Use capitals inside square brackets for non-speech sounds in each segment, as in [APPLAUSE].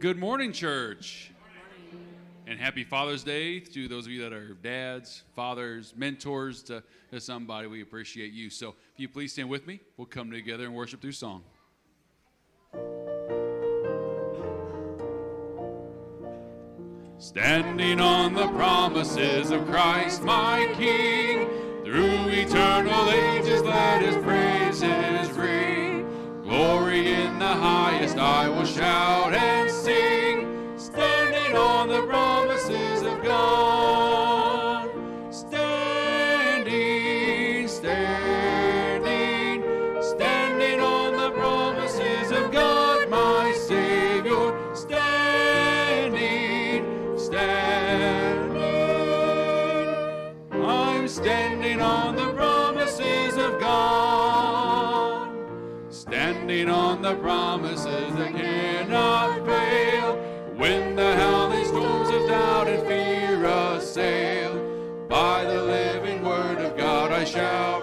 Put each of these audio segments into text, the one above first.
Good morning, church. And happy Father's Day to those of you that are dads, fathers, mentors to, to somebody. We appreciate you. So, if you please stand with me, we'll come together and worship through song. Standing on the promises of Christ, my King, through eternal ages, let his praises ring. Glory in the highest, I will shout and sing, standing on the promises of God. Promises that cannot fail. When the howling storms of doubt and fear assail, by the living word of God I shall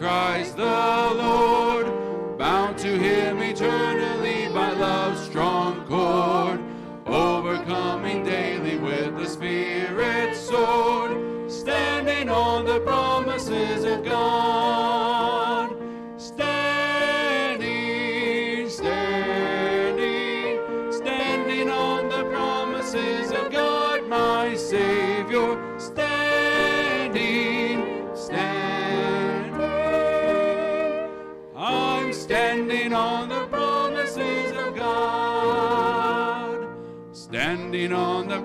Christ the Lord.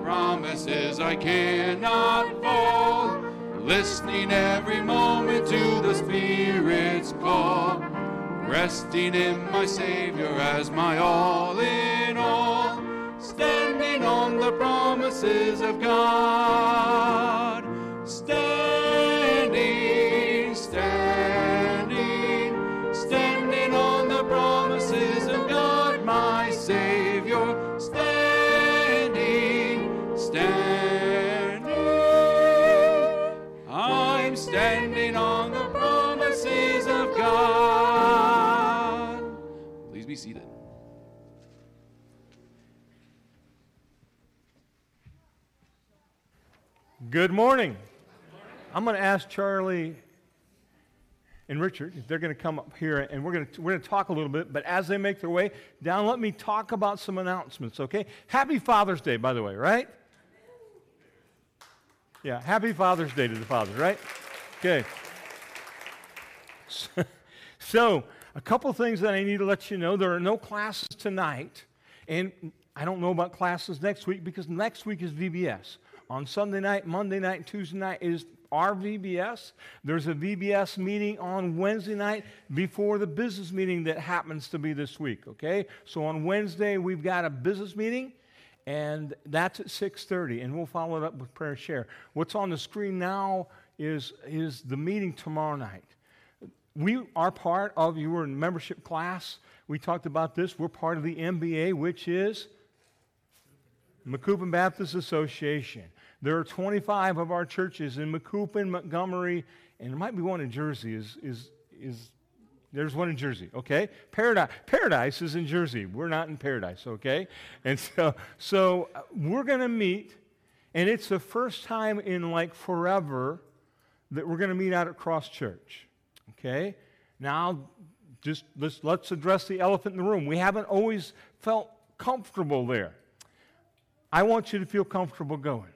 Promises I cannot fall. Listening every moment to the Spirit's call. Resting in my Savior as my all in all. Standing on the promises of God. Good morning. I'm going to ask Charlie and Richard if they're going to come up here and we're going to we're going to talk a little bit. But as they make their way down, let me talk about some announcements. Okay? Happy Father's Day, by the way, right? Yeah. Happy Father's Day to the fathers, right? Okay. So, [LAUGHS] so a couple things that I need to let you know. There are no classes tonight, and I don't know about classes next week because next week is VBS. On Sunday night, Monday night, Tuesday night is our VBS. There's a VBS meeting on Wednesday night before the business meeting that happens to be this week, okay? So on Wednesday, we've got a business meeting, and that's at 6.30, and we'll follow it up with prayer share. What's on the screen now is, is the meeting tomorrow night. We are part of, you were in membership class. We talked about this. We're part of the MBA, which is Macoupin Baptist Association. There are 25 of our churches in Macoupin, Montgomery, and there might be one in Jersey. Is, is, is, there's one in Jersey, okay? Paradise, Paradise is in Jersey. We're not in Paradise, okay? And so, so uh, we're going to meet, and it's the first time in like forever that we're going to meet out at Cross Church, okay? Now, just let's, let's address the elephant in the room. We haven't always felt comfortable there. I want you to feel comfortable going.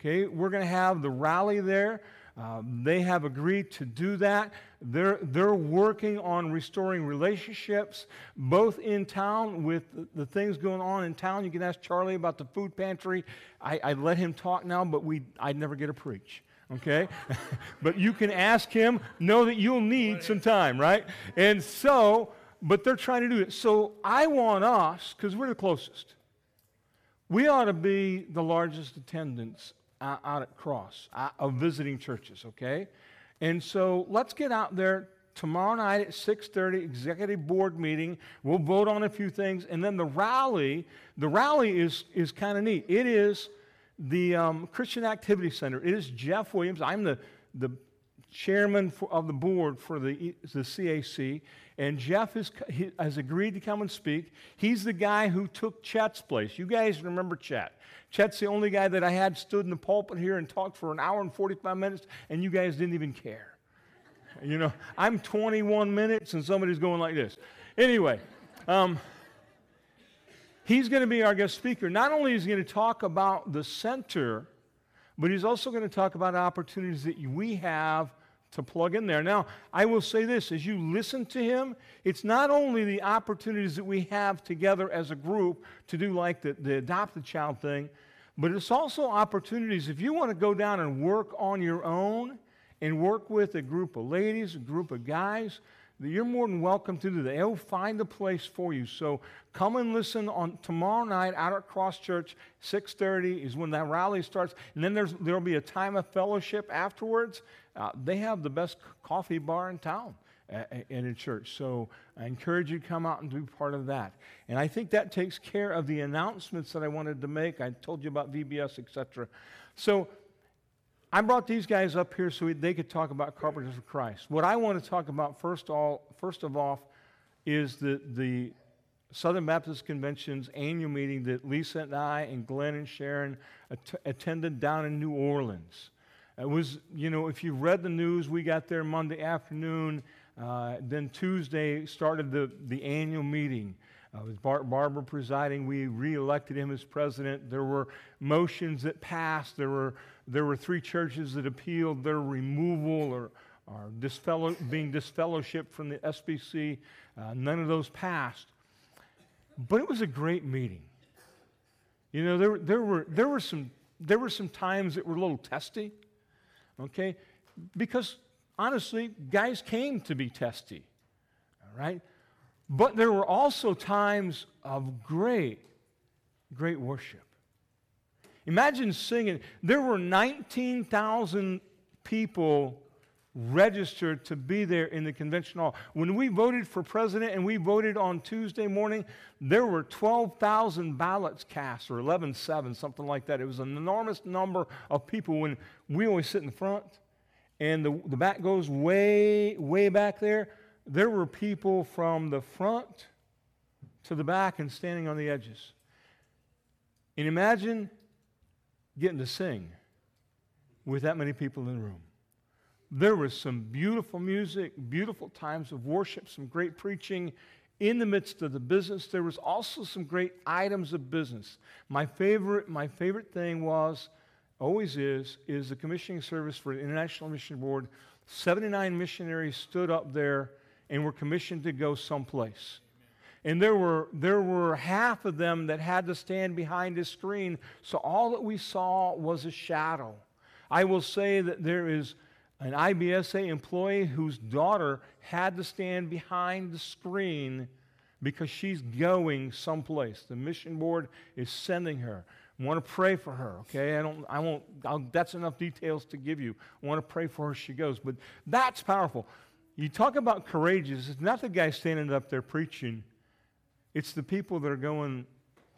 Okay, we're going to have the rally there. Uh, they have agreed to do that. They're, they're working on restoring relationships, both in town with the, the things going on in town. You can ask Charlie about the food pantry. I, I let him talk now, but we, I'd never get to preach okay? [LAUGHS] but you can ask him, know that you'll need some time, right? And so, but they're trying to do it. So I want us, because we're the closest, we ought to be the largest attendance out, at Cross of visiting churches, okay? And so let's get out there tomorrow night at 6.30 executive board meeting. We'll vote on a few things and then the rally the rally is, is kind of neat. It is the um, christian activity center. It is jeff williams. I'm the, the chairman for, of the board for the, the cac and jeff has, has agreed to come and speak he's the guy who took chet's place you guys remember chet chet's the only guy that i had stood in the pulpit here and talked for an hour and 45 minutes and you guys didn't even care you know, I'm 21 minutes and somebody's going like this. Anyway, um, he's going to be our guest speaker. Not only is he going to talk about the center, but he's also going to talk about opportunities that we have to plug in there. Now, I will say this as you listen to him, it's not only the opportunities that we have together as a group to do like the, the adopted child thing, but it's also opportunities if you want to go down and work on your own and work with a group of ladies, a group of guys, you're more than welcome to do that. They'll find a place for you. So come and listen on tomorrow night out at Cross Church. 6:30 is when that rally starts, and then there's there'll be a time of fellowship afterwards. Uh, they have the best coffee bar in town and in church. So I encourage you to come out and be part of that. And I think that takes care of the announcements that I wanted to make. I told you about VBS, etc. So I brought these guys up here so they could talk about Carpenters of Christ. What I want to talk about first, all, first of all is the, the Southern Baptist Convention's annual meeting that Lisa and I and Glenn and Sharon att- attended down in New Orleans. It was, you know, if you read the news, we got there Monday afternoon. Uh, then Tuesday started the, the annual meeting. Uh, with Bart Barber presiding, we reelected him as president. There were motions that passed. There were, there were three churches that appealed their removal or, or disfellow, being disfellowshipped from the SBC. Uh, none of those passed. But it was a great meeting. You know, there, there, were, there, were some, there were some times that were a little testy, okay? Because honestly, guys came to be testy, all right? But there were also times of great, great worship. Imagine singing. There were 19,000 people registered to be there in the convention hall. When we voted for president and we voted on Tuesday morning, there were 12,000 ballots cast, or 11,7, something like that. It was an enormous number of people when we always sit in the front and the, the back goes way, way back there there were people from the front to the back and standing on the edges. And imagine getting to sing with that many people in the room. There was some beautiful music, beautiful times of worship, some great preaching. In the midst of the business, there was also some great items of business. My favorite, my favorite thing was, always is, is the commissioning service for the International Mission Board. 79 missionaries stood up there and were commissioned to go someplace. And there were, there were half of them that had to stand behind a screen, so all that we saw was a shadow. I will say that there is an IBSA employee whose daughter had to stand behind the screen because she's going someplace. The mission board is sending her. I want to pray for her, okay? I don't, I won't, I'll, that's enough details to give you. I want to pray for her she goes. But that's powerful. You talk about courageous, it's not the guy standing up there preaching, it's the people that are going,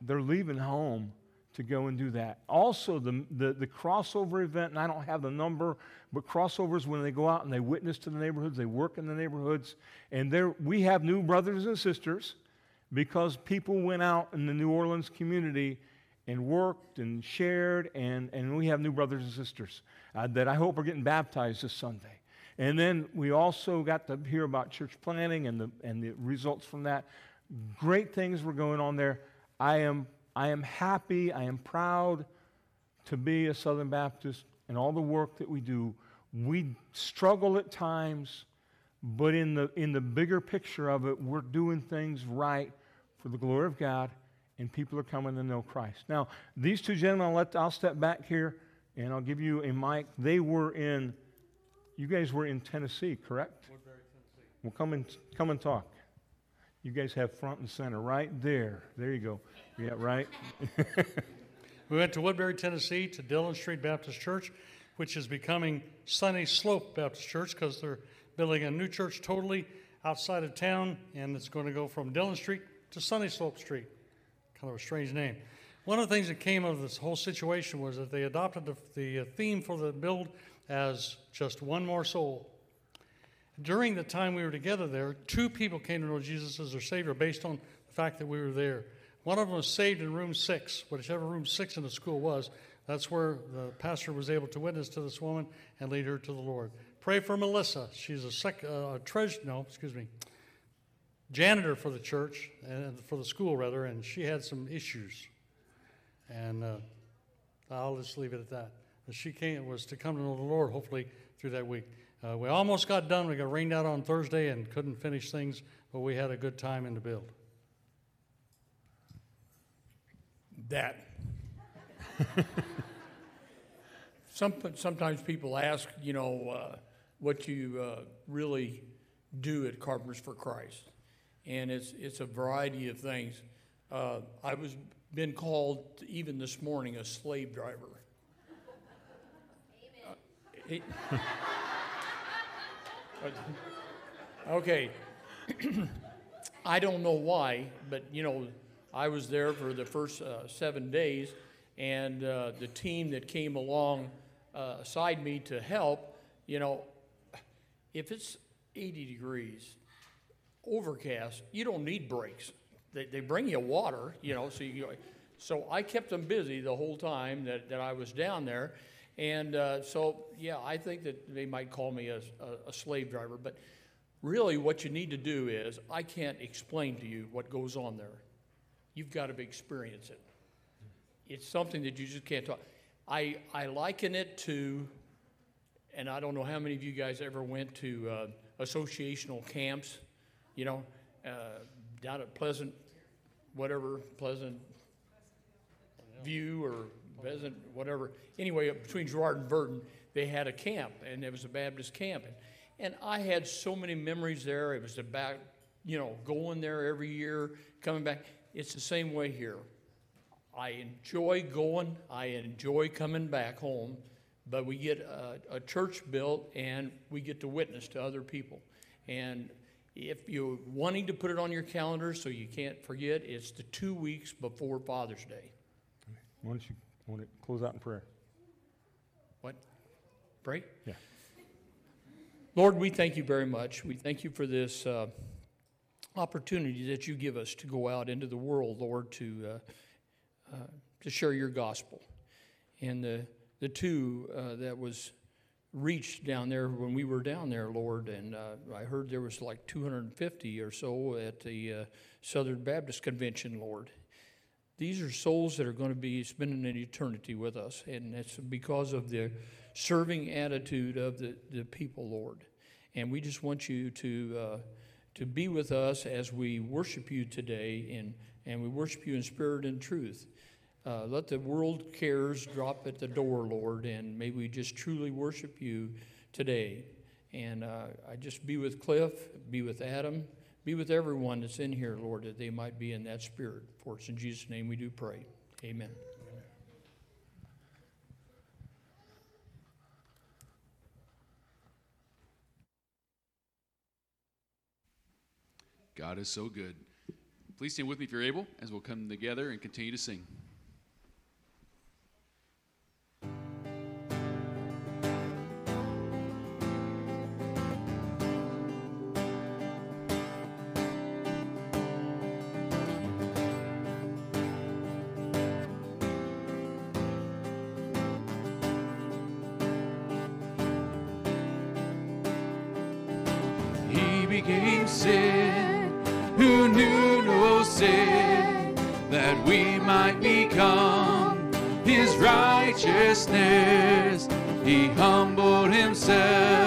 they're leaving home to go and do that. Also, the, the, the, crossover event, and I don't have the number, but crossovers when they go out and they witness to the neighborhoods, they work in the neighborhoods, and there we have new brothers and sisters because people went out in the New Orleans community and worked and shared, and, and we have new brothers and sisters uh, that I hope are getting baptized this Sunday. And then we also got to hear about church planning and the, and the results from that. Great things were going on there. I am, I am happy, I am proud to be a Southern Baptist and all the work that we do. We struggle at times, but in the, in the bigger picture of it, we're doing things right for the glory of God, and people are coming to know Christ. Now, these two gentlemen, I'll, let, I'll step back here and I'll give you a mic. They were in you guys were in Tennessee, correct? Woodbury, Tennessee. Well, come and, come and talk. You guys have front and center right there. There you go. Yeah, right? [LAUGHS] We went to Woodbury, Tennessee to Dillon Street Baptist Church, which is becoming Sunny Slope Baptist Church because they're building a new church totally outside of town, and it's going to go from Dillon Street to Sunny Slope Street. Kind of a strange name. One of the things that came out of this whole situation was that they adopted the, the theme for the build as just one more soul. During the time we were together there, two people came to know Jesus as their Savior based on the fact that we were there. One of them was saved in room six, whichever room six in the school was. That's where the pastor was able to witness to this woman and lead her to the Lord. Pray for Melissa. She's a, sec, uh, a treasure, no, excuse me, janitor for the church and for the school rather, and she had some issues. And uh, I'll just leave it at that. She came was to come to know the Lord hopefully through that week. Uh, we almost got done. We got rained out on Thursday and couldn't finish things, but we had a good time in the build. that. [LAUGHS] Some, sometimes people ask, you know, uh, what you uh, really do at Carpenters for Christ, and it's it's a variety of things. Uh, I was been called even this morning a slave driver. It, okay, [CLEARS THROAT] I don't know why, but you know, I was there for the first uh, seven days, and uh, the team that came along uh, aside me to help, you know, if it's 80 degrees, overcast, you don't need brakes. They, they bring you water, you know, so you so I kept them busy the whole time that, that I was down there. And uh, so, yeah, I think that they might call me a, a, slave driver, but really what you need to do is I can't explain to you what goes on there. You've got to experience it. It's something that you just can't talk. I, I liken it to, and I don't know how many of you guys ever went to uh, associational camps, you know, uh, down at Pleasant, whatever, Pleasant View or Whatever. Anyway, between Girard and Burton, they had a camp, and it was a Baptist camp. And, and I had so many memories there. It was about, you know, going there every year, coming back. It's the same way here. I enjoy going, I enjoy coming back home, but we get a, a, church built and we get to witness to other people. And if you're wanting to put it on your calendar so you can't forget, it's the two weeks before Father's Day. Why don't you want to close out in prayer? What? Pray? Yeah. Lord, we thank you very much. We thank you for this. Uh, opportunity that you give us to go out into the world, Lord, to, uh, uh, to share your gospel. And the, the two uh, that was reached down there when we were down there, Lord, and uh, I heard there was like 250 or so at the uh, Southern Baptist Convention, Lord. These are souls that are going to be spending an eternity with us, and it's because of the serving attitude of the, the people, Lord. And we just want you to uh, to be with us as we worship you today and, and we worship you in spirit and truth. Uh, let the world cares drop at the door, Lord, and may we just truly worship you today. And uh, I just be with Cliff, be with Adam, be with everyone that's in here, Lord, that they might be in that spirit. For it's in Jesus' name we do pray. Amen. God is so good. Please stand with me if you're able as we'll come together and continue to sing. Righteousness. He humbled himself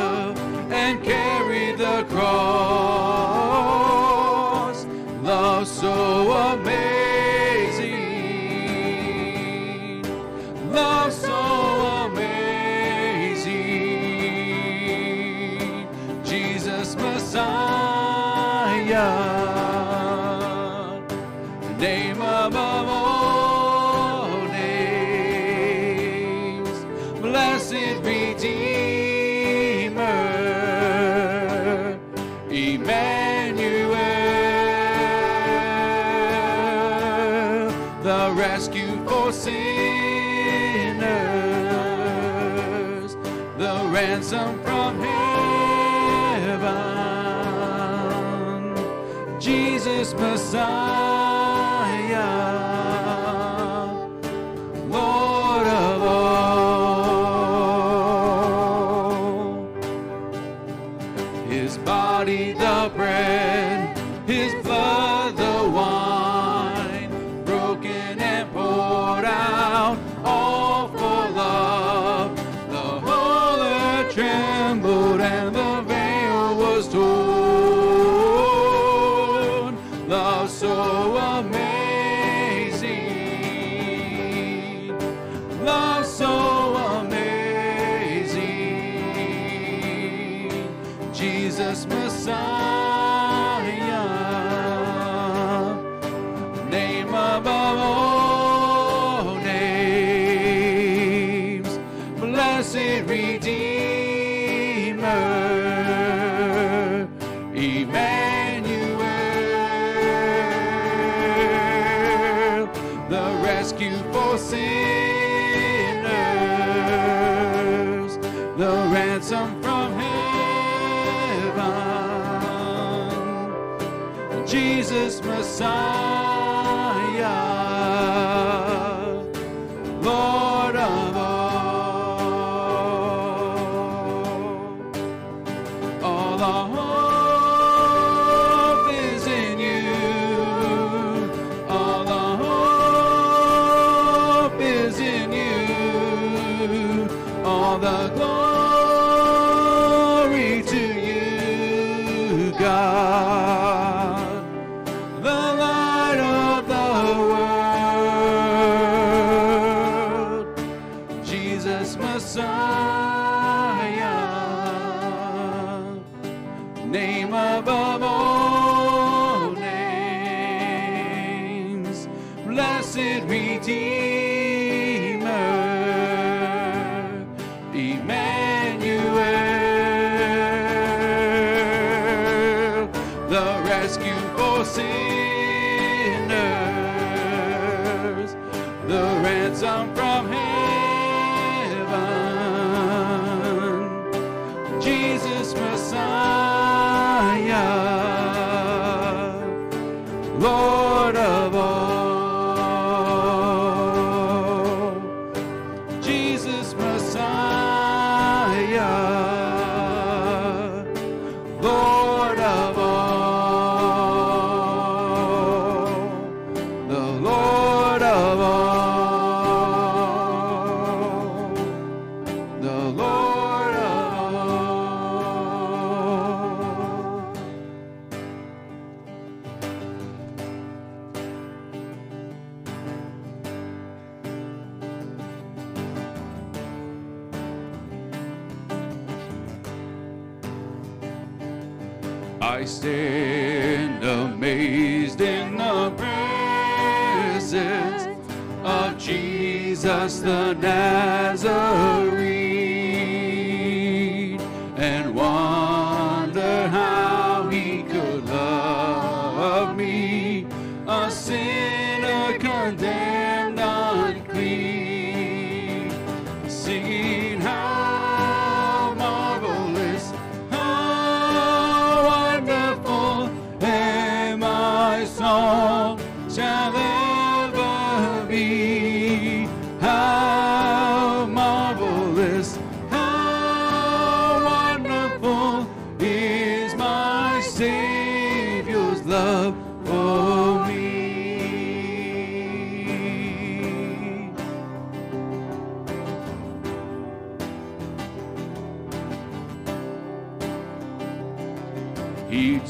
blessed Redeemer,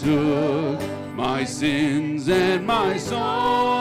took my sins and my sorrows,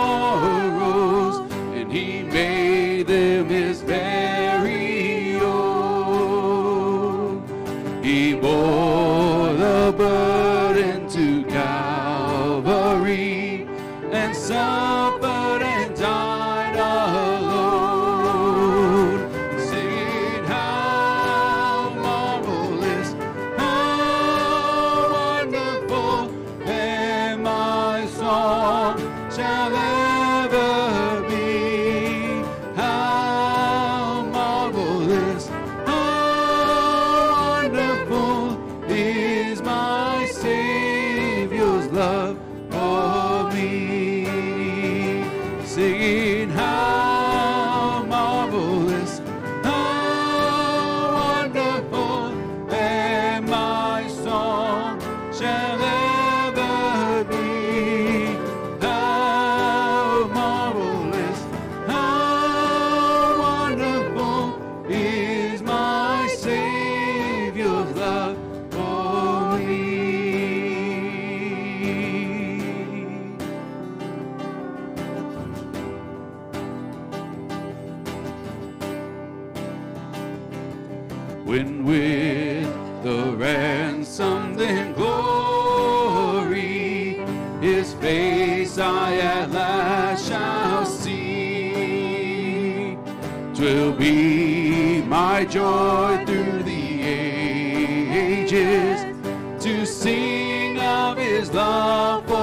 of his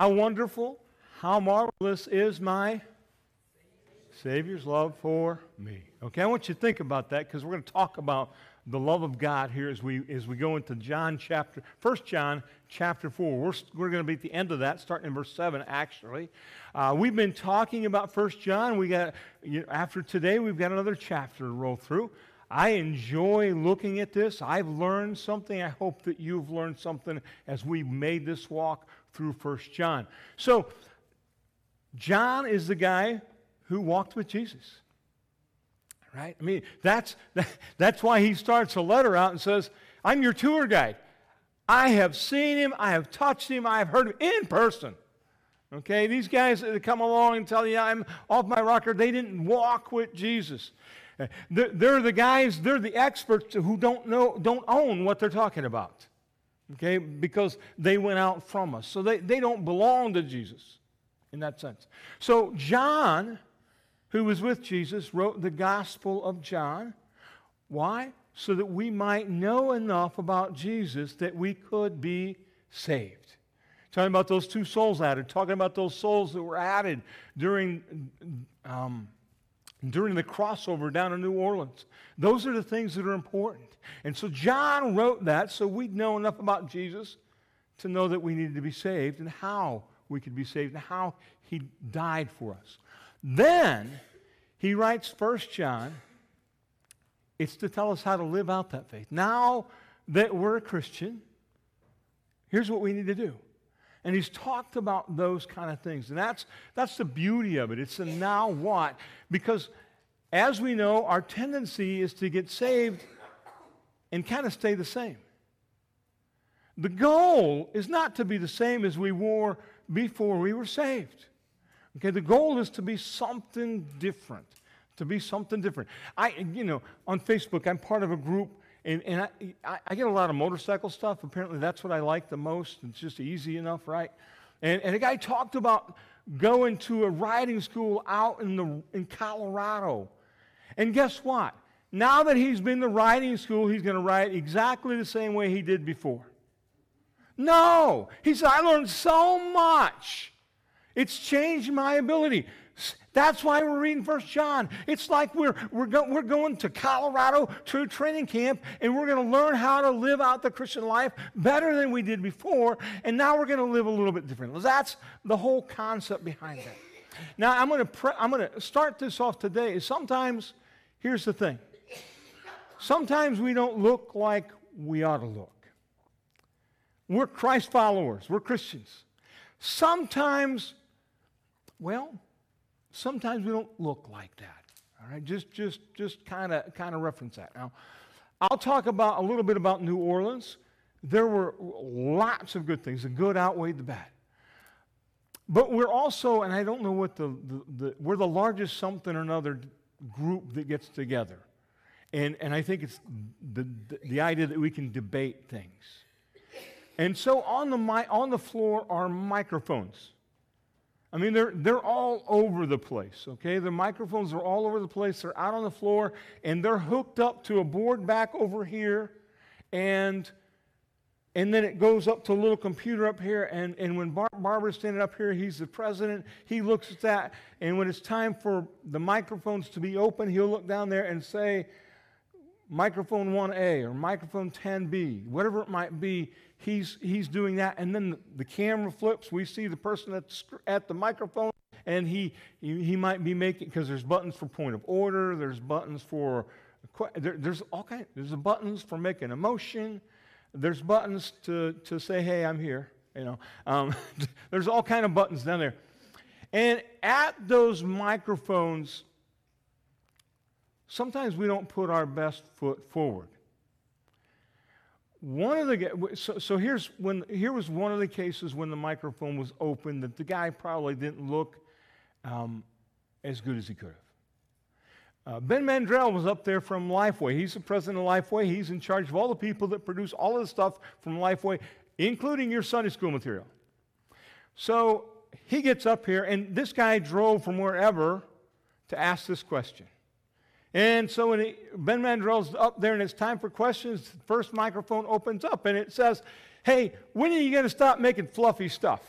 How wonderful, how marvelous is my Savior's love for me. Okay, I want you to think about that because we're going to talk about the love of God here as we as we go into John chapter 1 John chapter 4. We're, we're going to be at the end of that, starting in verse 7, actually. Uh, we've been talking about 1 John. We got you know, after today, we've got another chapter to roll through. I enjoy looking at this. I've learned something. I hope that you've learned something as we've made this walk through 1 John. So, John is the guy who walked with Jesus. Right? I mean, that's, [LAUGHS] that's why he starts a letter out and says, I'm your tour guide. I have seen him, I have touched him, I have heard him in person. Okay, these guys that come along and tell you I'm off my rocker, they didn't walk with Jesus. They're, they're the guys, they're the experts who don't know, don't own what they're talking about. Okay, because they went out from us. So they, they don't belong to Jesus in that sense. So John, who was with Jesus, wrote the Gospel of John. Why? So that we might know enough about Jesus that we could be saved. Talking about those two souls added, talking about those souls that were added during, um, during the crossover down in New Orleans. Those are the things that are important. And so John wrote that so we'd know enough about Jesus to know that we needed to be saved and how we could be saved and how he died for us. Then he writes First John. It's to tell us how to live out that faith. Now that we're a Christian, here's what we need to do. And he's talked about those kind of things. And that's, that's the beauty of it. It's the now what. Because as we know, our tendency is to get saved and kind of stay the same. The goal is not to be the same as we were before we were saved. Okay, the goal is to be something different. To be something different. I, you know, on Facebook, I'm part of a group, and, and I, I, get a lot of motorcycle stuff. Apparently, that's what I like the most. It's just easy enough, right? And, and a guy talked about going to a riding school out in, the, in Colorado. And guess what? Now that he's been to riding school, he's going to ride exactly the same way he did before. No. He said, I learned so much. It's changed my ability. That's why we're reading First John. It's like we're, we're, go, we're going to Colorado to training camp and we're going to learn how to live out the Christian life better than we did before. And now we're going to live a little bit different. That's the whole concept behind that. Now, I'm going to, pre- I'm going to start this off today. Sometimes, here's the thing sometimes we don't look like we ought to look. We're Christ followers, we're Christians. Sometimes, well, sometimes we don't look like that, All right, just just just kind of kind of reference that. Now, I'll talk about a little bit about New Orleans. There were lots of good things. The good outweighed the bad. But we're also, and I don't know what the, the, the we're the largest something or another group that gets together. And, and I think it's the, the, the idea that we can debate things. And so on the, mi- on the floor are microphones. I mean, they're, they're all over the place, okay? The microphones are all over the place. They're out on the floor, and they're hooked up to a board back over here. And, and then it goes up to a little computer up here. And, and when Bar- Barber's standing up here, he's the president. He looks at that. And when it's time for the microphones to be open, he'll look down there and say, microphone 1A or microphone 10B, whatever it might be, he's, he's doing that. And then the, the camera flips. We see the person at the, at the microphone, and he, he, he might be making, because there's buttons for point of order, there's buttons for, there, there's all kind, there's buttons for making a motion, there's buttons to, to say, hey, I'm here. You know, um, [LAUGHS] there's all kind of buttons down there. And at those microphones, sometimes we don't put our best foot forward. One of the so, so here's when here was one of the cases when the microphone was open that the guy probably didn't look um, as good as he could have. Uh, ben Mandrell was up there from Lifeway. He's the president of Lifeway. He's in charge of all the people that produce all of the stuff from Lifeway, including your Sunday school material. So he gets up here, and this guy drove from wherever to ask this question. And so when he, Ben Mandrell's up there and it's time for questions, the first microphone opens up and it says, Hey, when are you going to stop making fluffy stuff?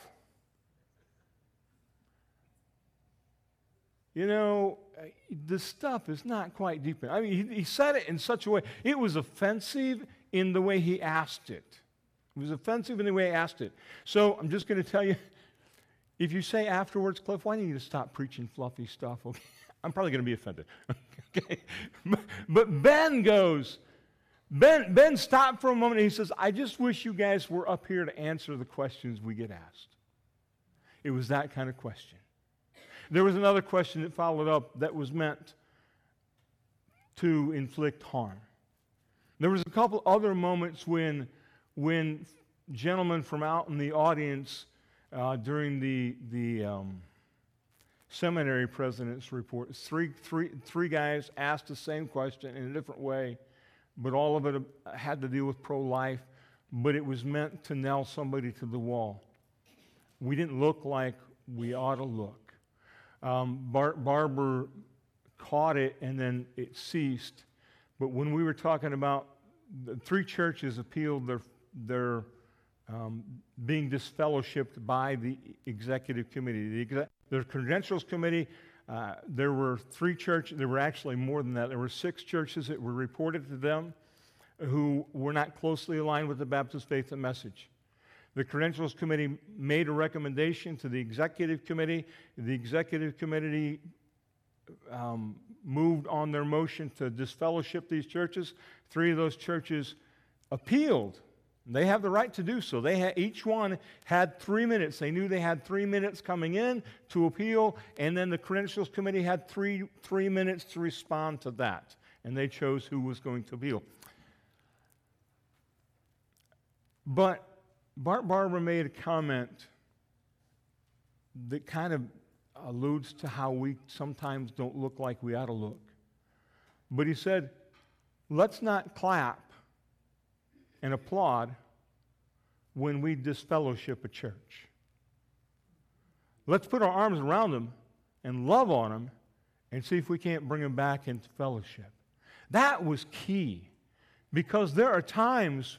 You know, the stuff is not quite deep. I mean, he, he said it in such a way, it was offensive in the way he asked it. It was offensive in the way he asked it. So I'm just going to tell you if you say afterwards, Cliff, why don't you stop preaching fluffy stuff? Okay. I'm probably going to be offended. [LAUGHS] okay. But Ben goes, Ben, Ben stopped for a moment and he says, I just wish you guys were up here to answer the questions we get asked. It was that kind of question. There was another question that followed up that was meant to inflict harm. There was a couple other moments when, when gentlemen from out in the audience uh, during the, the um, seminary president's report. Three, three, three guys asked the same question in a different way, but all of it had to do with pro life, but it was meant to nail somebody to the wall. We didn't look like we ought to look. Um, Bar- Barber caught it and then it ceased. But when we were talking about the three churches appealed their, their um, being disfellowshipped by the executive committee. The, exe- the credentials committee, uh, there were three churches, there were actually more than that. There were six churches that were reported to them who were not closely aligned with the Baptist faith and message. The credentials committee made a recommendation to the executive committee. The executive committee um, moved on their motion to disfellowship these churches. Three of those churches appealed. They have the right to do so. They each one had three minutes. They knew they had three minutes coming in to appeal, and then the credentials committee had three, three minutes to respond to that. And they chose who was going to appeal. But Bart Barber made a comment that kind of alludes to how we sometimes don't look like we ought to look. But he said, let's not clap and applaud when we disfellowship a church. Let's put our arms around them and love on them and see if we can't bring them back into fellowship. That was key because there are times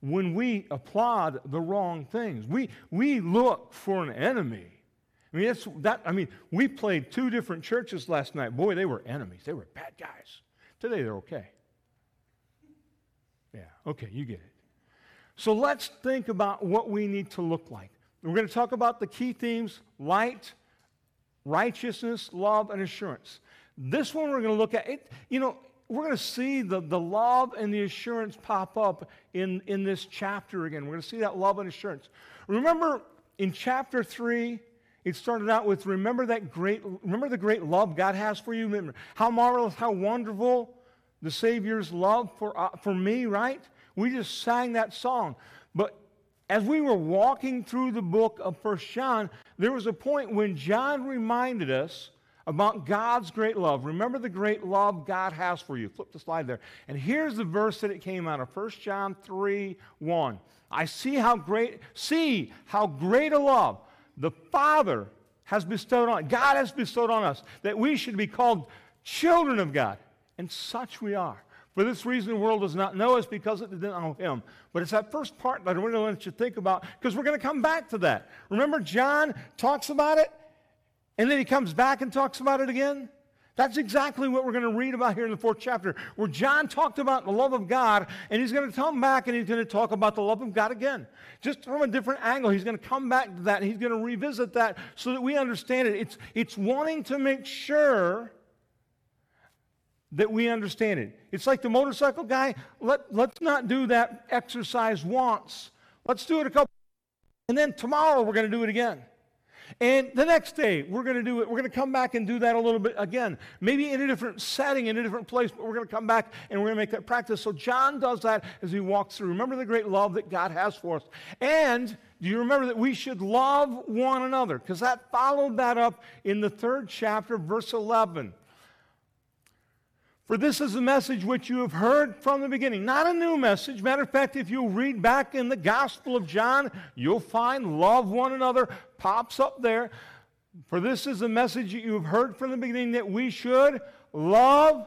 when we applaud the wrong things. We, we look for an enemy. I mean, it's that, I mean, we played two different churches last night. Boy, they were enemies. They were bad guys. Today they're okay. Yeah, okay, you get it. So let's think about what we need to look like. We're going to talk about the key themes light, righteousness, love, and assurance. This one we're going to look at, it, you know, we're going to see the, the love and the assurance pop up in, in this chapter again. We're going to see that love and assurance. Remember in chapter 3, It started out with remember that great remember the great love God has for you. Remember how marvelous, how wonderful the Savior's love for uh, for me, right? We just sang that song. But as we were walking through the book of First John, there was a point when John reminded us about God's great love. Remember the great love God has for you. Flip the slide there. And here's the verse that it came out of 1 John 3 1. I see how great, see how great a love the Father has bestowed on, God has bestowed on us, that we should be called children of God. And such we are. For this reason, the world does not know us because it didn't know him. But it's that first part that I really want you to think about because we're going to come back to that. Remember, John talks about it, and then he comes back and talks about it again? That's exactly what we're going to read about here in the fourth chapter, where John talked about the love of God, and he's going to come back and he's going to talk about the love of God again. Just from a different angle. He's going to come back to that, and he's going to revisit that so that we understand it. It's, it's wanting to make sure that we understand it. It's like the motorcycle guy. Let, let's not do that exercise once. Let's do it a couple, and then tomorrow we're going to do it again. And the next day, we're going to do it. We're going to come back and do that a little bit again. Maybe in a different setting, in a different place, but we're going to come back and we're going to make that practice. So John does that as he walks through. Remember the great love that God has for us. And do you remember that we should love one another? Because that followed that up in the third chapter, verse 11. For this is the message which you have heard from the beginning. Not a new message. Matter of fact, if you read back in the Gospel of John, you'll find love one another pops up there. For this is the message that you have heard from the beginning that we should love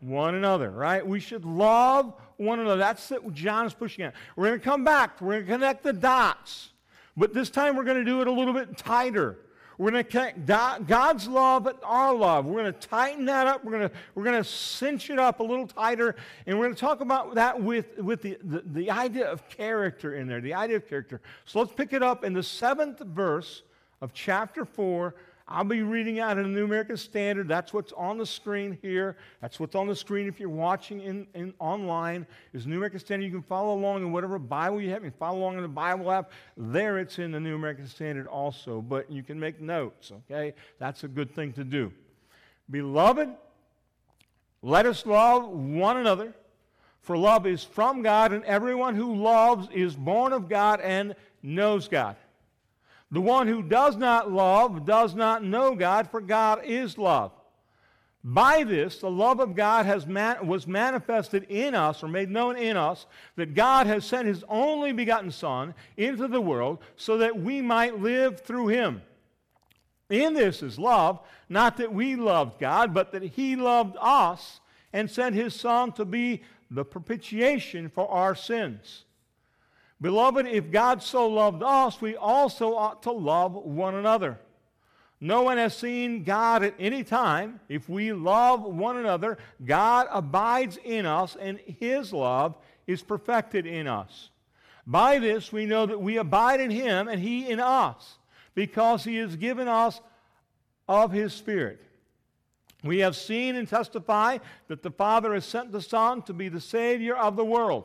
one another, right? We should love one another. That's what John is pushing at. We're going to come back. We're going to connect the dots. But this time we're going to do it a little bit tighter. We're going to connect God's love and our love. We're going to tighten that up. We're going to, we're going to cinch it up a little tighter. And we're going to talk about that with, with the, the, the idea of character in there, the idea of character. So let's pick it up in the seventh verse of chapter 4 I'll be reading out in the New American Standard. That's what's on the screen here. That's what's on the screen if you're watching in, in online. Is New American Standard. You can follow along in whatever Bible you have. You follow along in the Bible app. There it's in the New American Standard also. But you can make notes, okay? That's a good thing to do. Beloved, let us love one another. For love is from God, and everyone who loves is born of God and knows God. The one who does not love does not know God, for God is love. By this, the love of God has man, was manifested in us, or made known in us, that God has sent his only begotten Son into the world so that we might live through him. In this is love, not that we loved God, but that he loved us and sent his Son to be the propitiation for our sins. Beloved, if God so loved us, we also ought to love one another. No one has seen God at any time. If we love one another, God abides in us, and his love is perfected in us. By this we know that we abide in him, and he in us, because he has given us of his Spirit. We have seen and testify that the Father has sent the Son to be the Savior of the world.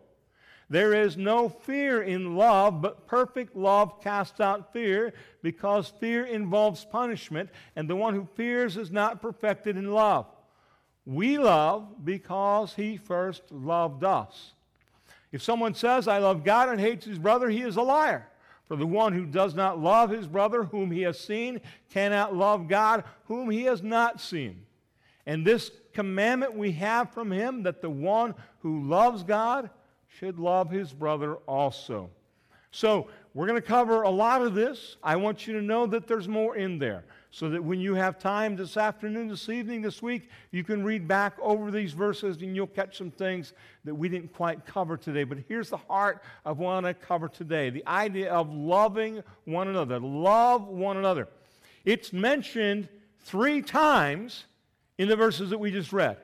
There is no fear in love, but perfect love casts out fear, because fear involves punishment, and the one who fears is not perfected in love. We love because he first loved us. If someone says, I love God and hates his brother, he is a liar. For the one who does not love his brother whom he has seen cannot love God whom he has not seen. And this commandment we have from him that the one who loves God should love his brother also. So, we're going to cover a lot of this. I want you to know that there's more in there. so that when you have time this afternoon, this evening, this week, you can read back over these verses and you'll catch some things that we didn't quite cover today. But here's the heart of what I cover today the idea of loving one another. Love one another. It's mentioned three times in the verses that we just read.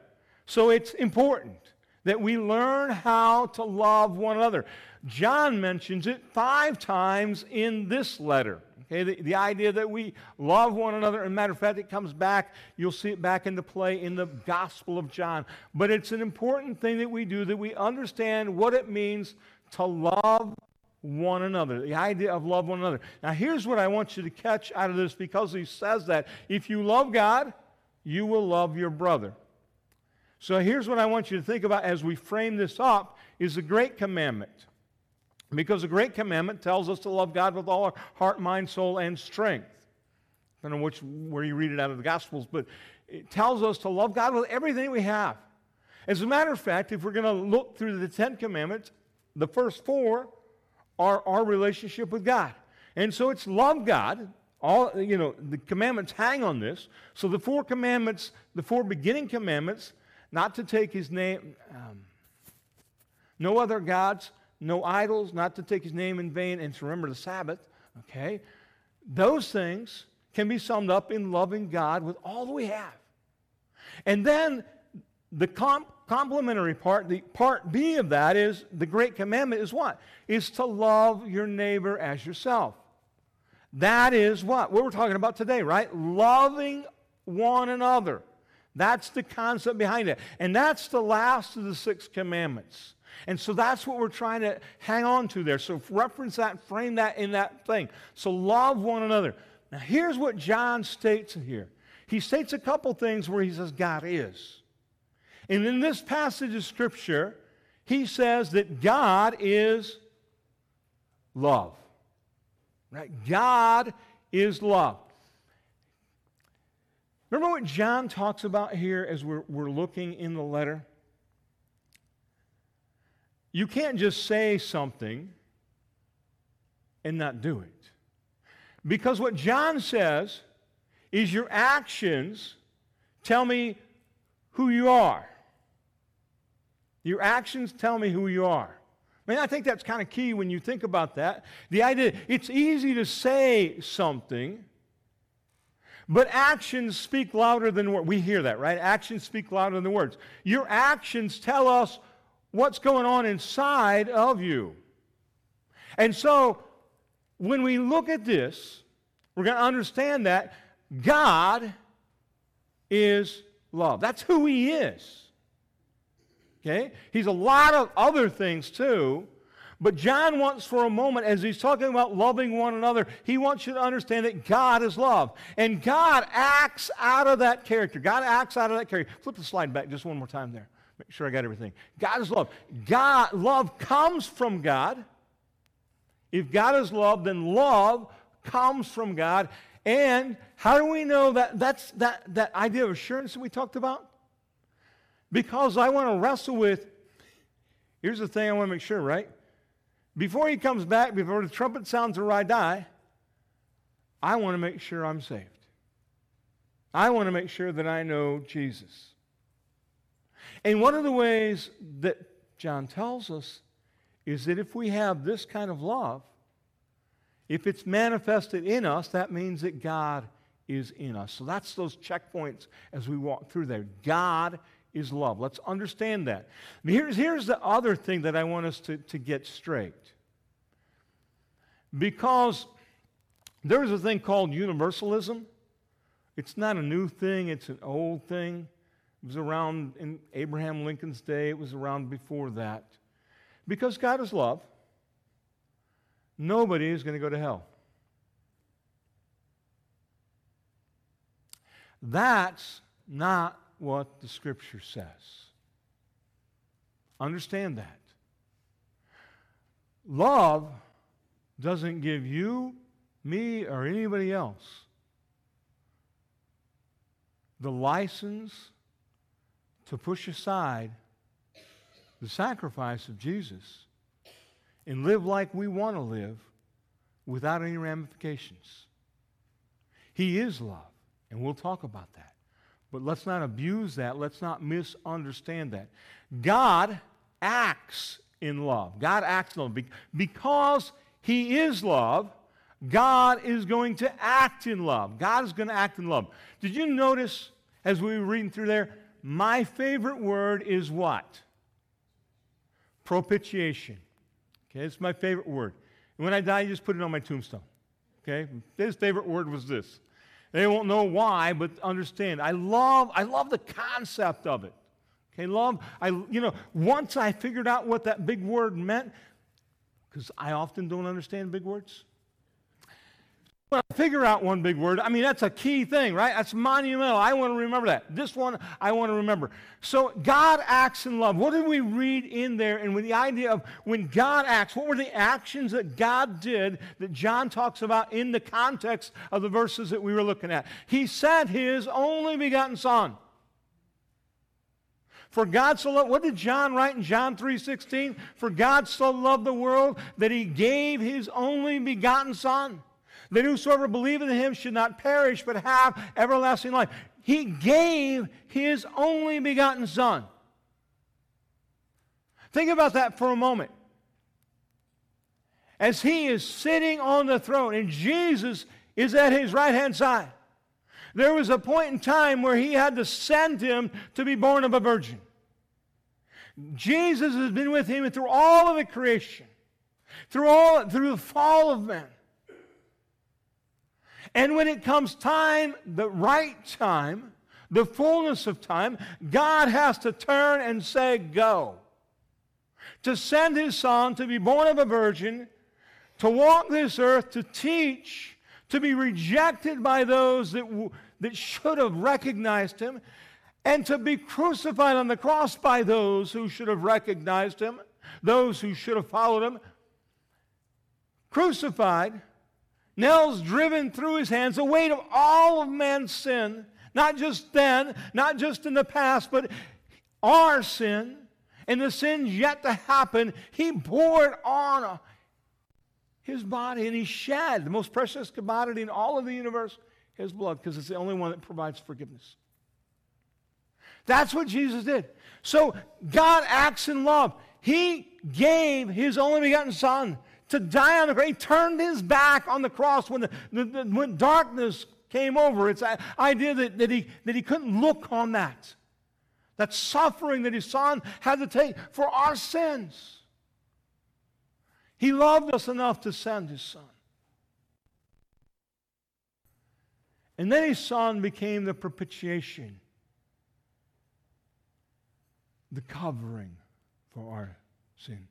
So it's important that we learn how to love one another. John mentions it five times in this letter. Okay, the, the idea that we love one another. And matter of fact, it comes back, you'll see it back into play in the Gospel of John. But it's an important thing that we do that we understand what it means to love one another. The idea of love one another. Now, here's what I want you to catch out of this because he says that if you love God, you will love your brother. So here's what I want you to think about as we frame this up is the great commandment. Because the Great Commandment tells us to love God with all our heart, mind, soul, and strength. I don't know which, where you read it out of the Gospels, but it tells us to love God with everything we have. As a matter of fact, if we're going to look through the Ten Commandments, the first four are our relationship with God. And so it's love God. All, you know, the commandments hang on this. So the four commandments, the four beginning commandments, not to take his name, um, no other gods, no idols, not to take his name in vain, and to remember the Sabbath, okay? Those things can be summed up in loving God with all that we have. And then the comp- complementary part, the part B of that is the great commandment is what? Is to love your neighbor as yourself. That is what? What we're talking about today, right? Loving one another. That's the concept behind it. And that's the last of the six commandments. And so that's what we're trying to hang on to there. So reference that, frame that in that thing. So love one another. Now, here's what John states in here. He states a couple things where he says God is. And in this passage of Scripture, he says that God is love. Right? God is love. Remember what John talks about here as we're, we're looking in the letter? You can't just say something and not do it. Because what John says is your actions tell me who you are. Your actions tell me who you are. I mean, I think that's kind of key when you think about that. The idea, it's easy to say something, but actions speak louder than words. We hear that, right? Actions speak louder than words. Your actions tell us what's going on inside of you. And so, when we look at this, we're going to understand that God is love. That's who He is. Okay? He's a lot of other things too. But John wants for a moment, as he's talking about loving one another, he wants you to understand that God is love. And God acts out of that character. God acts out of that character. Flip the slide back just one more time there. Make sure I got everything. God is love. God, love comes from God. If God is love, then love comes from God. And how do we know that that's that, that idea of assurance that we talked about? Because I want to wrestle with, here's the thing I want to make sure, right? Before he comes back, before the trumpet sounds or I die, I want to make sure I'm saved. I want to make sure that I know Jesus. And one of the ways that John tells us is that if we have this kind of love, if it's manifested in us, that means that God is in us. So that's those checkpoints as we walk through there. God is love. Let's understand that. Here's, here's the other thing that I want us to, to get straight. Because there's a thing called universalism. It's not a new thing, it's an old thing. It was around in Abraham Lincoln's day, it was around before that. Because God is love, nobody is going to go to hell. That's not what the scripture says. Understand that. Love doesn't give you, me, or anybody else the license to push aside the sacrifice of Jesus and live like we want to live without any ramifications. He is love. And we'll talk about that. But let's not abuse that. Let's not misunderstand that. God acts in love. God acts in love. Because He is love, God is going to act in love. God is going to act in love. Did you notice as we were reading through there? My favorite word is what? Propitiation. Okay, it's my favorite word. And when I die, you just put it on my tombstone. Okay? His favorite word was this. They won't know why, but understand. I love, I love the concept of it. Okay, love, I, you know, once I figured out what that big word meant, because I often don't understand big words. Well, figure out one big word. I mean, that's a key thing, right? That's monumental. I want to remember that. This one, I want to remember. So, God acts in love. What did we read in there? And with the idea of when God acts, what were the actions that God did that John talks about in the context of the verses that we were looking at? He sent his only begotten Son. For God so loved, what did John write in John 3:16? For God so loved the world that he gave his only begotten Son that whosoever believeth in him should not perish but have everlasting life. He gave his only begotten Son. Think about that for a moment. As he is sitting on the throne and Jesus is at his right hand side, there was a point in time where he had to send him to be born of a virgin. Jesus has been with him through all of the creation, through all through the fall of man. And when it comes time, the right time, the fullness of time, God has to turn and say, Go. To send his son to be born of a virgin, to walk this earth, to teach, to be rejected by those that, w- that should have recognized him, and to be crucified on the cross by those who should have recognized him, those who should have followed him. Crucified nails driven through his hands, the weight of all of man's sin, not just then, not just in the past, but our sin and the sins yet to happen, he bore it on his body and he shed the most precious commodity in all of the universe, his blood, because it's the only one that provides forgiveness. That's what Jesus did. So God acts in love. He gave his only begotten Son to die on the cross. He turned his back on the cross when, the, the, the when darkness came over. It's an idea that, that, he, that he couldn't look on that. That suffering that his son had to take for our sins. He loved us enough to send his son. And then his son became the propitiation, the covering for our sin.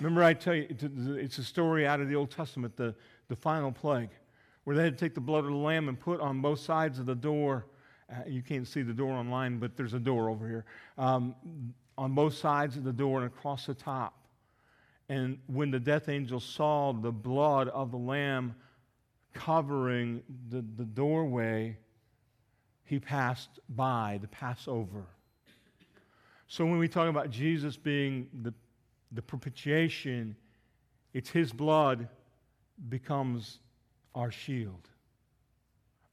Remember, I tell you, it's a story out of the Old Testament, the, the final plague, where they had to take the blood of the lamb and put on both sides of the door. Uh, you can't see the door online, but there's a door over here. Um, on both sides of the door and across the top. And when the death angel saw the blood of the lamb covering the, the doorway, he passed by the Passover. So when we talk about Jesus being the the propitiation, it's His blood becomes our shield,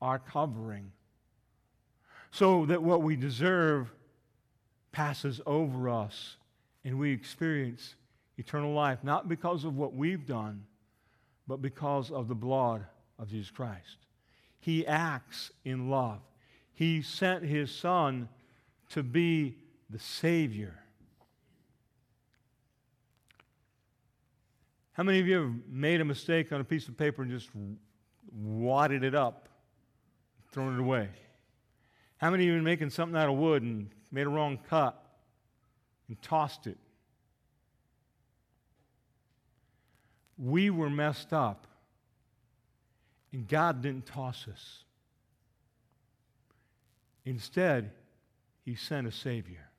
our covering, so that what we deserve passes over us and we experience eternal life, not because of what we've done, but because of the blood of Jesus Christ. He acts in love. He sent His Son to be the Savior How many of you have made a mistake on a piece of paper and just wadded it up, thrown it away? How many of you have been making something out of wood and made a wrong cut and tossed it? We were messed up, and God didn't toss us. Instead, He sent a Savior.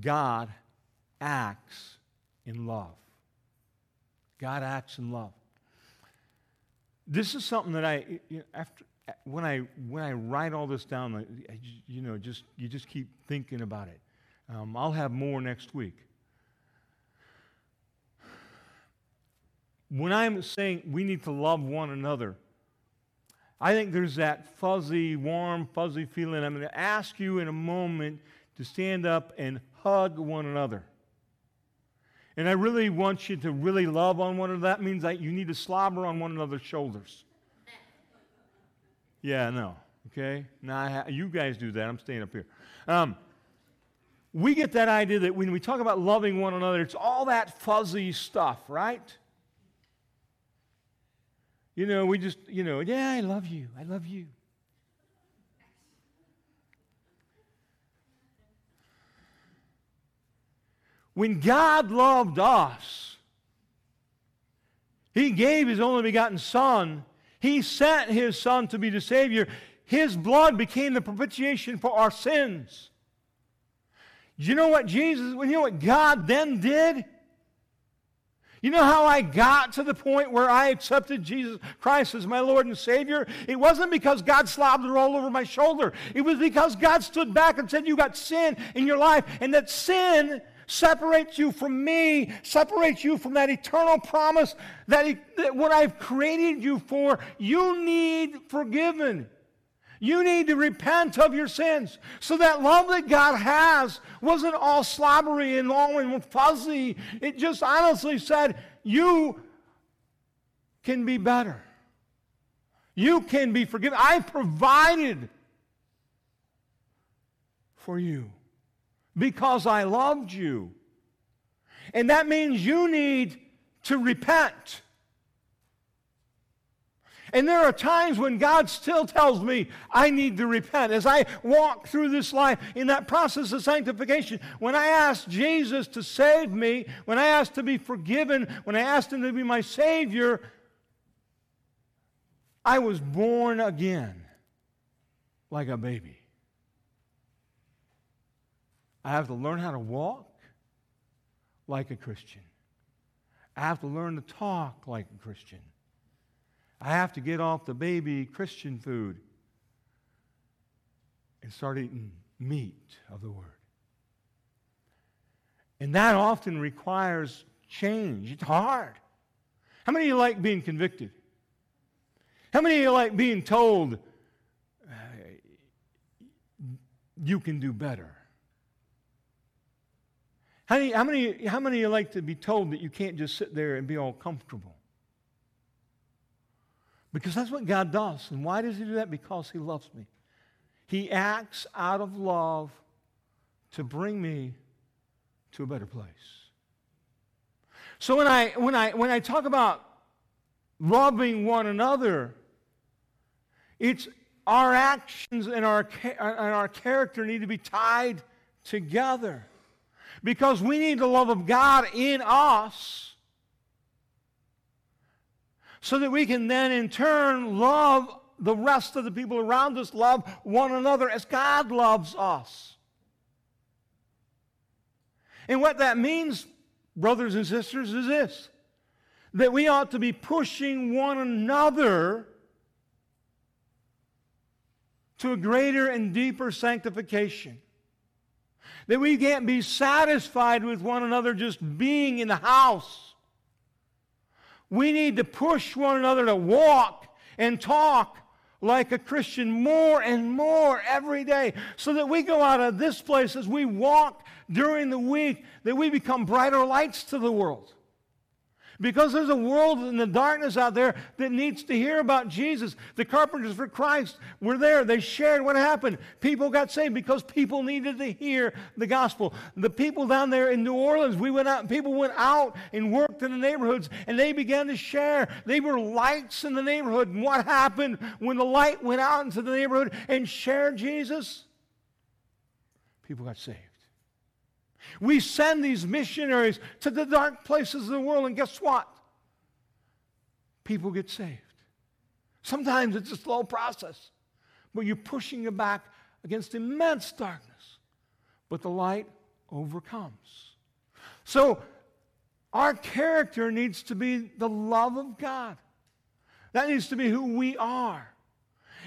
God acts in love. God acts in love. This is something that I, you know, after, when I, when I write all this down, you know, just, you just keep thinking about it. Um, I'll have more next week. When I'm saying we need to love one another, I think there's that fuzzy, warm, fuzzy feeling. I'm going to ask you in a moment to stand up and hug one another. And I really want you to really love on one another. That means that you need to slobber on one another's shoulders. Yeah, no. Okay? Now, ha- you guys do that. I'm staying up here. Um, we get that idea that when we talk about loving one another, it's all that fuzzy stuff, right? You know, we just, you know, yeah, I love you. I love you. When God loved us, He gave His only begotten Son. He sent His Son to be the Savior. His blood became the propitiation for our sins. You know what Jesus, you know what God then did? You know how I got to the point where I accepted Jesus Christ as my Lord and Savior? It wasn't because God slobbed it all over my shoulder. It was because God stood back and said, You got sin in your life, and that sin separates you from me, separates you from that eternal promise that, he, that what I've created you for, you need forgiven. You need to repent of your sins. So that love that God has wasn't all slobbery and long and fuzzy. It just honestly said, You can be better. You can be forgiven. I provided for you because I loved you. And that means you need to repent. And there are times when God still tells me I need to repent. As I walk through this life in that process of sanctification, when I ask Jesus to save me, when I ask to be forgiven, when I asked Him to be my Savior, I was born again like a baby. I have to learn how to walk like a Christian. I have to learn to talk like a Christian. I have to get off the baby Christian food and start eating meat of the Word. And that often requires change. It's hard. How many of you like being convicted? How many of you like being told uh, you can do better? How many, how, many, how many of you like to be told that you can't just sit there and be all comfortable? Because that's what God does. And why does He do that? Because He loves me. He acts out of love to bring me to a better place. So when I, when I, when I talk about loving one another, it's our actions and our, and our character need to be tied together. Because we need the love of God in us so that we can then in turn love the rest of the people around us, love one another as God loves us. And what that means, brothers and sisters, is this that we ought to be pushing one another to a greater and deeper sanctification. That we can't be satisfied with one another just being in the house. We need to push one another to walk and talk like a Christian more and more every day so that we go out of this place as we walk during the week, that we become brighter lights to the world. Because there's a world in the darkness out there that needs to hear about Jesus. The carpenters for Christ were there. They shared what happened. People got saved because people needed to hear the gospel. The people down there in New Orleans, we went out, people went out and worked in the neighborhoods and they began to share. They were lights in the neighborhood. And what happened when the light went out into the neighborhood and shared Jesus? People got saved. We send these missionaries to the dark places of the world, and guess what? People get saved. Sometimes it's a slow process, but you're pushing it back against immense darkness. But the light overcomes. So, our character needs to be the love of God. That needs to be who we are.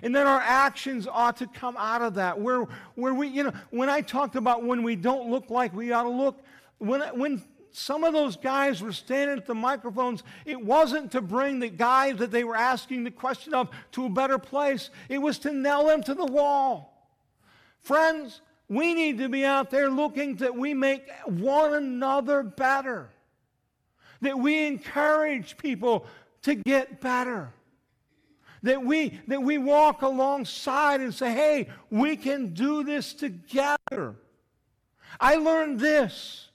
And then our actions ought to come out of that. Where, where we, you know, when I talked about when we don't look like we ought to look, when, when some of those guys were standing at the microphones, it wasn't to bring the guy that they were asking the question of to a better place, it was to nail them to the wall. Friends, we need to be out there looking that we make one another better, that we encourage people to get better. That we, that we walk alongside and say, hey, we can do this together. I learned this.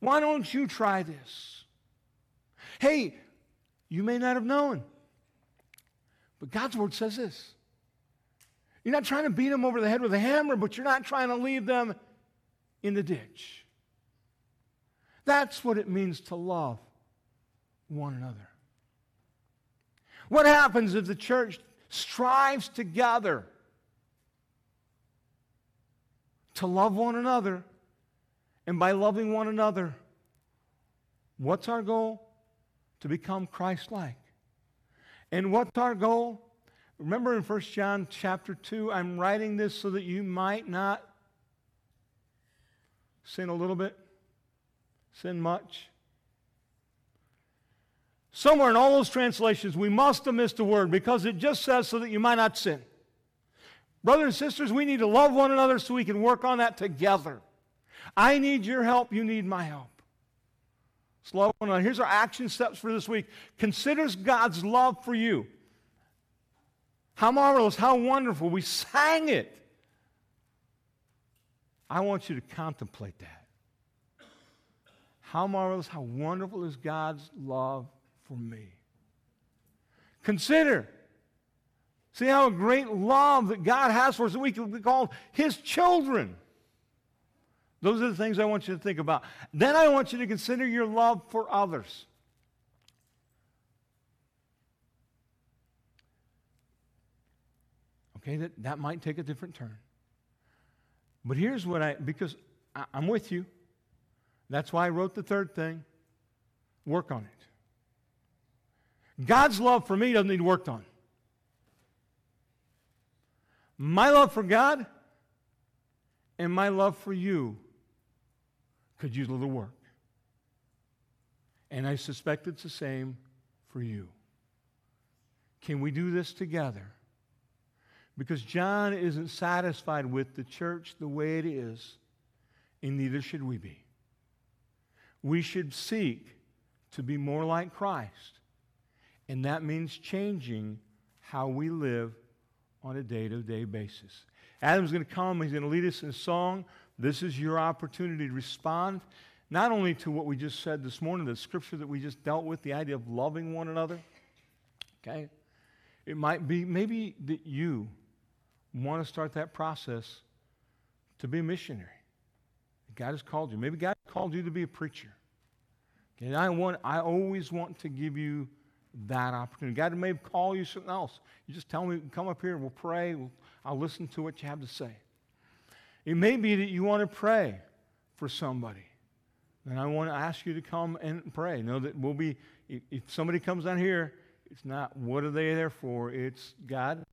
Why don't you try this? Hey, you may not have known, but God's word says this. You're not trying to beat them over the head with a hammer, but you're not trying to leave them in the ditch. That's what it means to love one another. What happens if the church strives together to love one another? And by loving one another, what's our goal? To become Christ like. And what's our goal? Remember in 1 John chapter 2, I'm writing this so that you might not sin a little bit, sin much. Somewhere in all those translations, we must have missed a word because it just says so that you might not sin. Brothers and sisters, we need to love one another so we can work on that together. I need your help, you need my help. Slow one another. Here's our action steps for this week. Considers God's love for you. How marvelous, how wonderful. We sang it. I want you to contemplate that. How marvelous, how wonderful is God's love for me. Consider. See how great love that God has for us that we can be called His children. Those are the things I want you to think about. Then I want you to consider your love for others. Okay, that, that might take a different turn. But here's what I, because I, I'm with you. That's why I wrote the third thing work on it. God's love for me doesn't need worked on. My love for God and my love for you could use a little work. And I suspect it's the same for you. Can we do this together? Because John isn't satisfied with the church the way it is, and neither should we be. We should seek to be more like Christ and that means changing how we live on a day to day basis. Adam's going to come, he's going to lead us in a song. This is your opportunity to respond, not only to what we just said this morning, the scripture that we just dealt with, the idea of loving one another. Okay? It might be maybe that you want to start that process to be a missionary. God has called you. Maybe God called you to be a preacher. And I want I always want to give you that opportunity. God may call you something else. You just tell me, come up here, we'll pray. We'll, I'll listen to what you have to say. It may be that you want to pray for somebody. And I want to ask you to come and pray. Know that we'll be, if, somebody comes down here, it's not what are they there for, it's God.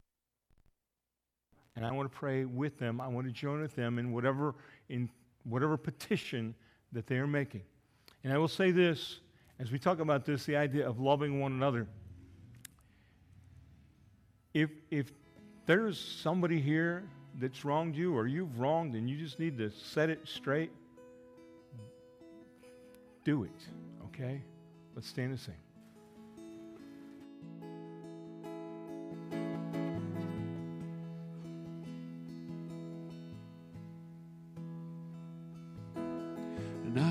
And I want to pray with them. I want to join with them in whatever, in whatever petition that they are making. And I will say this as we talk about this, the idea of loving one another, if, if there's somebody here that's wronged you or you've wronged and you just need to set it straight, do it, okay? Let's stand and sing.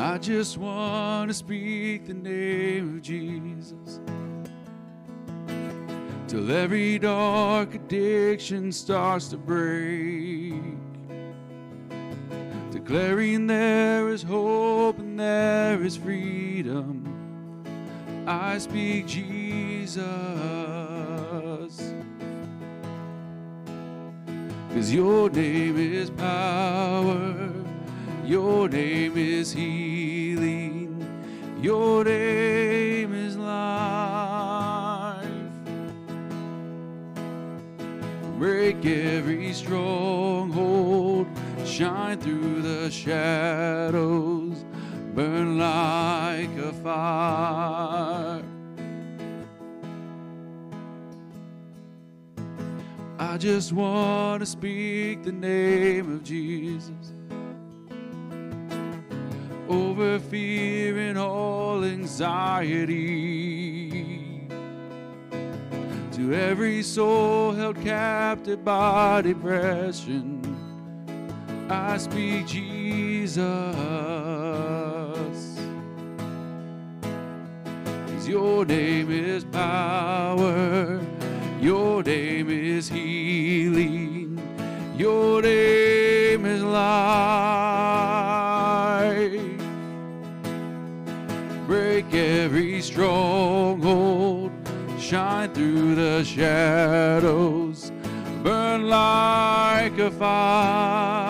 I just want to speak the name of Jesus till every dark addiction starts to break. Declaring there is hope and there is freedom. I speak Jesus. Cause your name is power, your name is healing, your name is life. Break every stronghold, shine through the shadows, burn like a fire. I just want to speak the name of Jesus over fear and all anxiety. To every soul held captive by depression, I speak Jesus. your name is power. Your name is healing. Your name is life. Every stronghold. Shine through the shadows. Burn like a fire.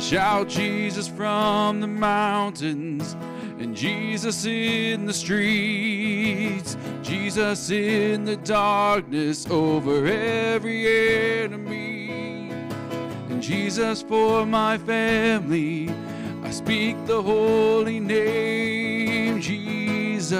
Shout Jesus from the mountains and Jesus in the streets, Jesus in the darkness over every enemy, and Jesus for my family. Speak the holy name, Jesus.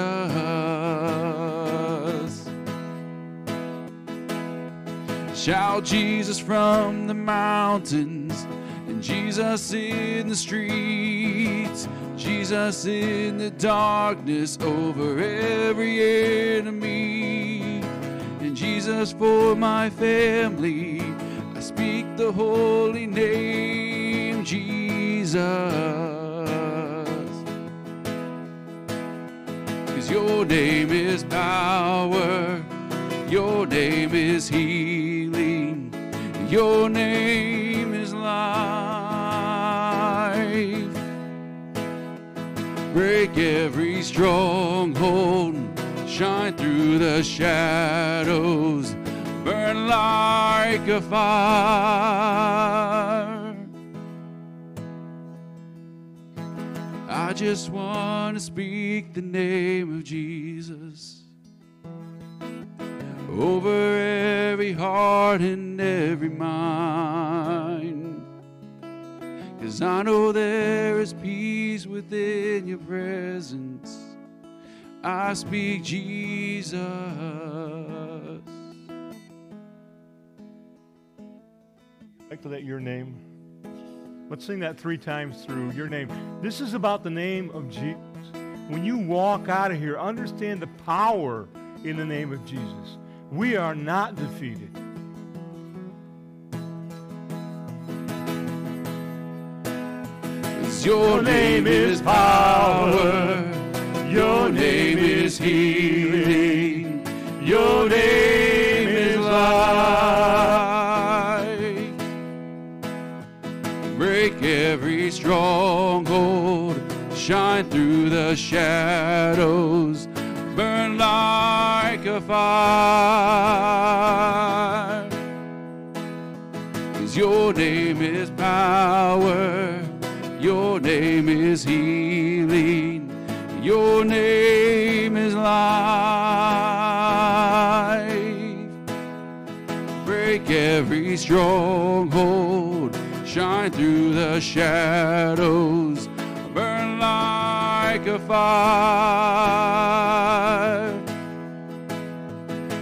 Shout Jesus from the mountains and Jesus in the streets, Jesus in the darkness over every enemy, and Jesus for my family. I speak the holy name, Jesus. Cause your name is power, your name is healing, your name is life. Break every stronghold, shine through the shadows, burn like a fire. I just want to speak the name of Jesus over every heart and every mind. Cause I know there is peace within your presence. I speak Jesus. Back to that your name. Let's sing that three times through your name. This is about the name of Jesus. When you walk out of here, understand the power in the name of Jesus. We are not defeated. your name is power. Your name is healing. Your name is life. Stronghold. Shine through the shadows. Burn like a fire. Cause your name is power. Your name is healing. Your name is life. Break every stronghold. Shine through the shadows. Burn like a fire.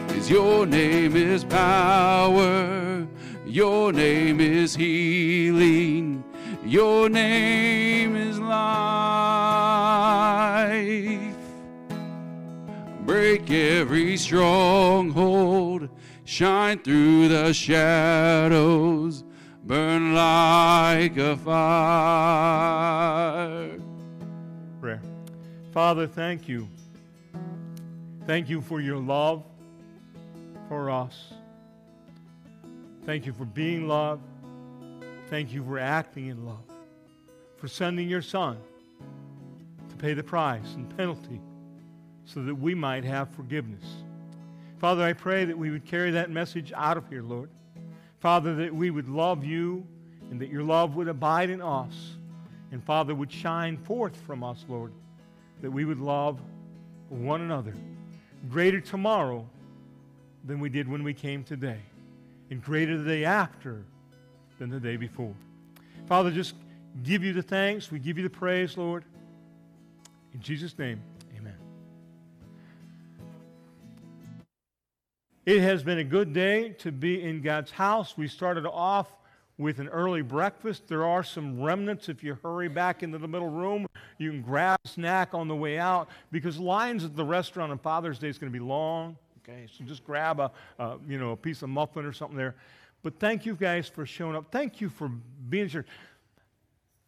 Cause your name is power. Your name is healing. Your name is life. Break every stronghold. Shine through the shadows. Burn like a fire. Prayer. Father, thank you. Thank you for your love for us. Thank you for being love. Thank you for acting in love. For sending your son to pay the price and penalty so that we might have forgiveness. Father, I pray that we would carry that message out of here, Lord. Father, that we would love you and that your love would abide in us. And Father, would shine forth from us, Lord, that we would love one another greater tomorrow than we did when we came today, and greater the day after than the day before. Father, just give you the thanks. We give you the praise, Lord. In Jesus' name, It has been a good day to be in God's house. We started off with an early breakfast. There are some remnants. If you hurry back into the middle room, you can grab a snack on the way out because lines at the restaurant on Father's Day is going to be long. Okay, so just grab a, you know, a piece of muffin or something there. But thank you guys for showing up. Thank you for being here.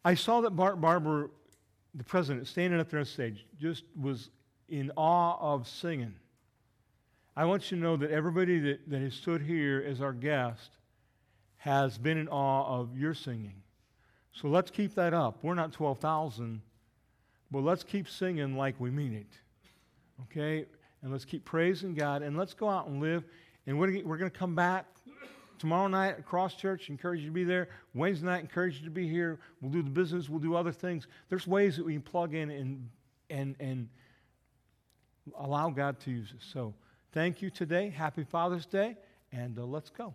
I saw that Bart Barber, the president, standing up there on stage, just was in awe of singing. I want you to know that everybody that, that has stood here as our guest has been in awe of your singing. So let's keep that up. We're not 12,000, but let's keep singing like we mean it. Okay? And let's keep praising God and let's go out and live. And we're, we're going to come back tomorrow night at Cross Church. Encourage you to be there. Wednesday night, encourage you to be here. We'll do the business, we'll do other things. There's ways that we can plug in and, and, and allow God to use us. So thank you today. Happy Father's Day. And uh, let's go.